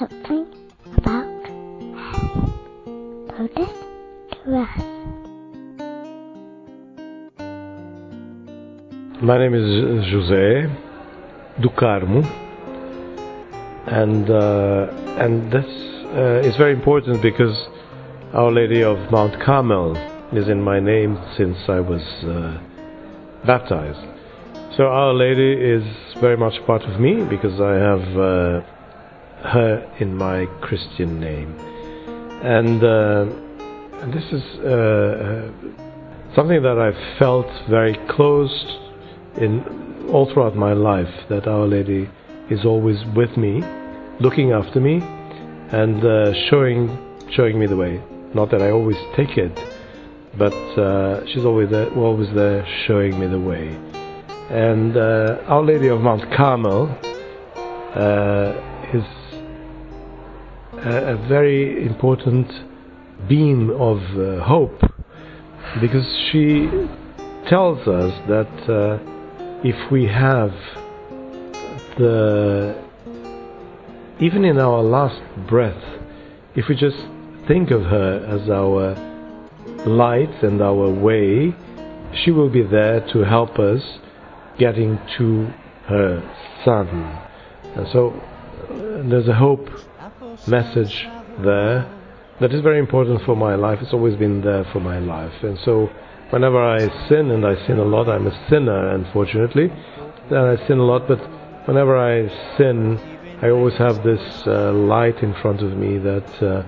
something about. My name is José do Carmo, and uh, and this uh, is very important because Our Lady of Mount Carmel is in my name since I was uh, baptized. So Our Lady is very much part of me because I have uh, her in my Christian name, and uh, this is uh, uh, something that I've felt very close in all throughout my life. That Our Lady is always with me, looking after me, and uh, showing showing me the way. Not that I always take it, but uh, she's always there, always there showing me the way. And uh, Our Lady of Mount Carmel is a, a, very important beam of uh, hope because she tells us that uh, if we have the even in our last breath, if we just think of her as our light and our way, she will be there to help us getting to her Son. And so uh, there's a hope message there that is very important for my life. It's always been there for my life. And so whenever I sin, and I sin a lot, I'm a sinner, unfortunately, and I sin a lot, but whenever I sin, I always have this uh, light in front of me that uh,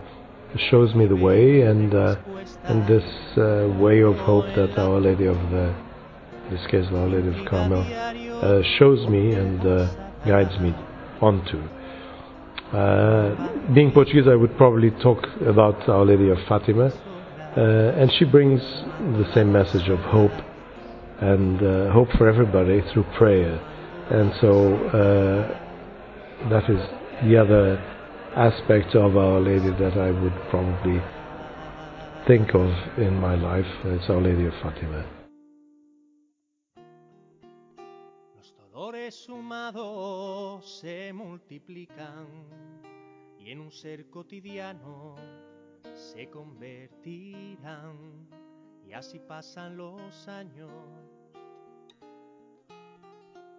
shows me the way, and uh, and this uh, way of hope that Our Lady of the, in this case, Our Lady of Carmel, uh, shows me and uh, guides me onto. Uh, being Portuguese, I would probably talk about Our Lady of Fatima, uh, and she brings the same message of hope and uh, hope for everybody through prayer, and so that is the other aspect of Our Lady that I would probably think of in my life. It's Our Lady of Fatima. Sumados se multiplican y en un ser cotidiano se convertirán. Y así pasan los años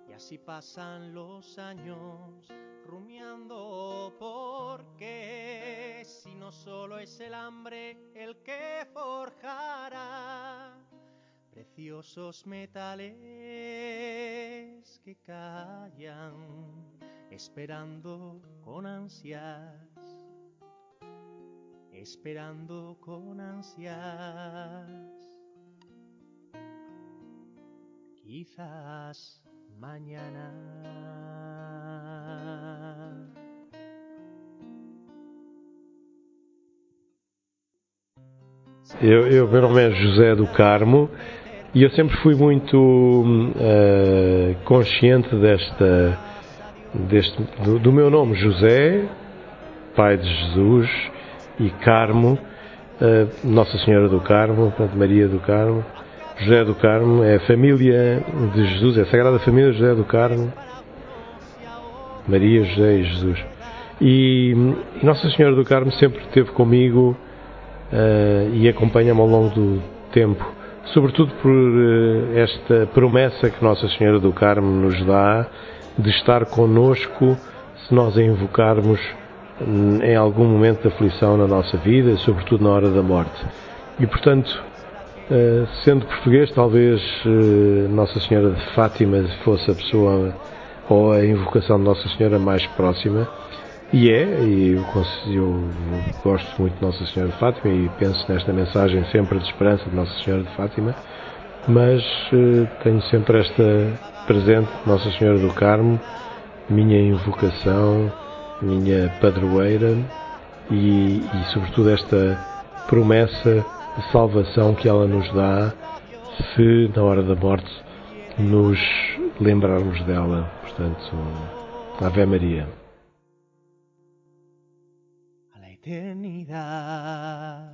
y así pasan los años rumiando porque si no solo es el hambre el que forjará preciosos metales que callan esperando con ansias esperando con ansias. Quizás mañana. Eu, eu, meu nome é José do Carmo e eu sempre fui muito uh, consciente desta, deste, do, do, meu nome, José, pai de Jesus, e Carmo, uh, Nossa Senhora do Carmo, portanto, Maria do Carmo, José do Carmo, é a família de Jesus, é a Sagrada Família José do Carmo, Maria, José e Jesus. E, Nossa Senhora do Carmo sempre esteve comigo uh, e acompanha-me ao longo do tempo, sobretudo por uh, esta promessa que Nossa Senhora do Carmo nos dá de estar conosco se nós a invocarmos hum, em algum momento de aflição na nossa vida, sobretudo na hora da morte. E portanto, uh, sendo português, talvez Nossa Senhora de Fátima fosse a pessoa ou a invocação de Nossa Senhora mais próxima e é, e eu, eu, gosto muito de Nossa Senhora de Fátima e penso nesta mensagem sempre de esperança de Nossa Senhora de Fátima, mas uh, tenho sempre esta presente, Nossa Senhora do Carmo, minha invocação, minha padroeira e, e sobretudo esta promessa de salvação que ela nos dá se na hora da morte nos lembrarmos dela. Portanto, Ave Maria. Eternidad.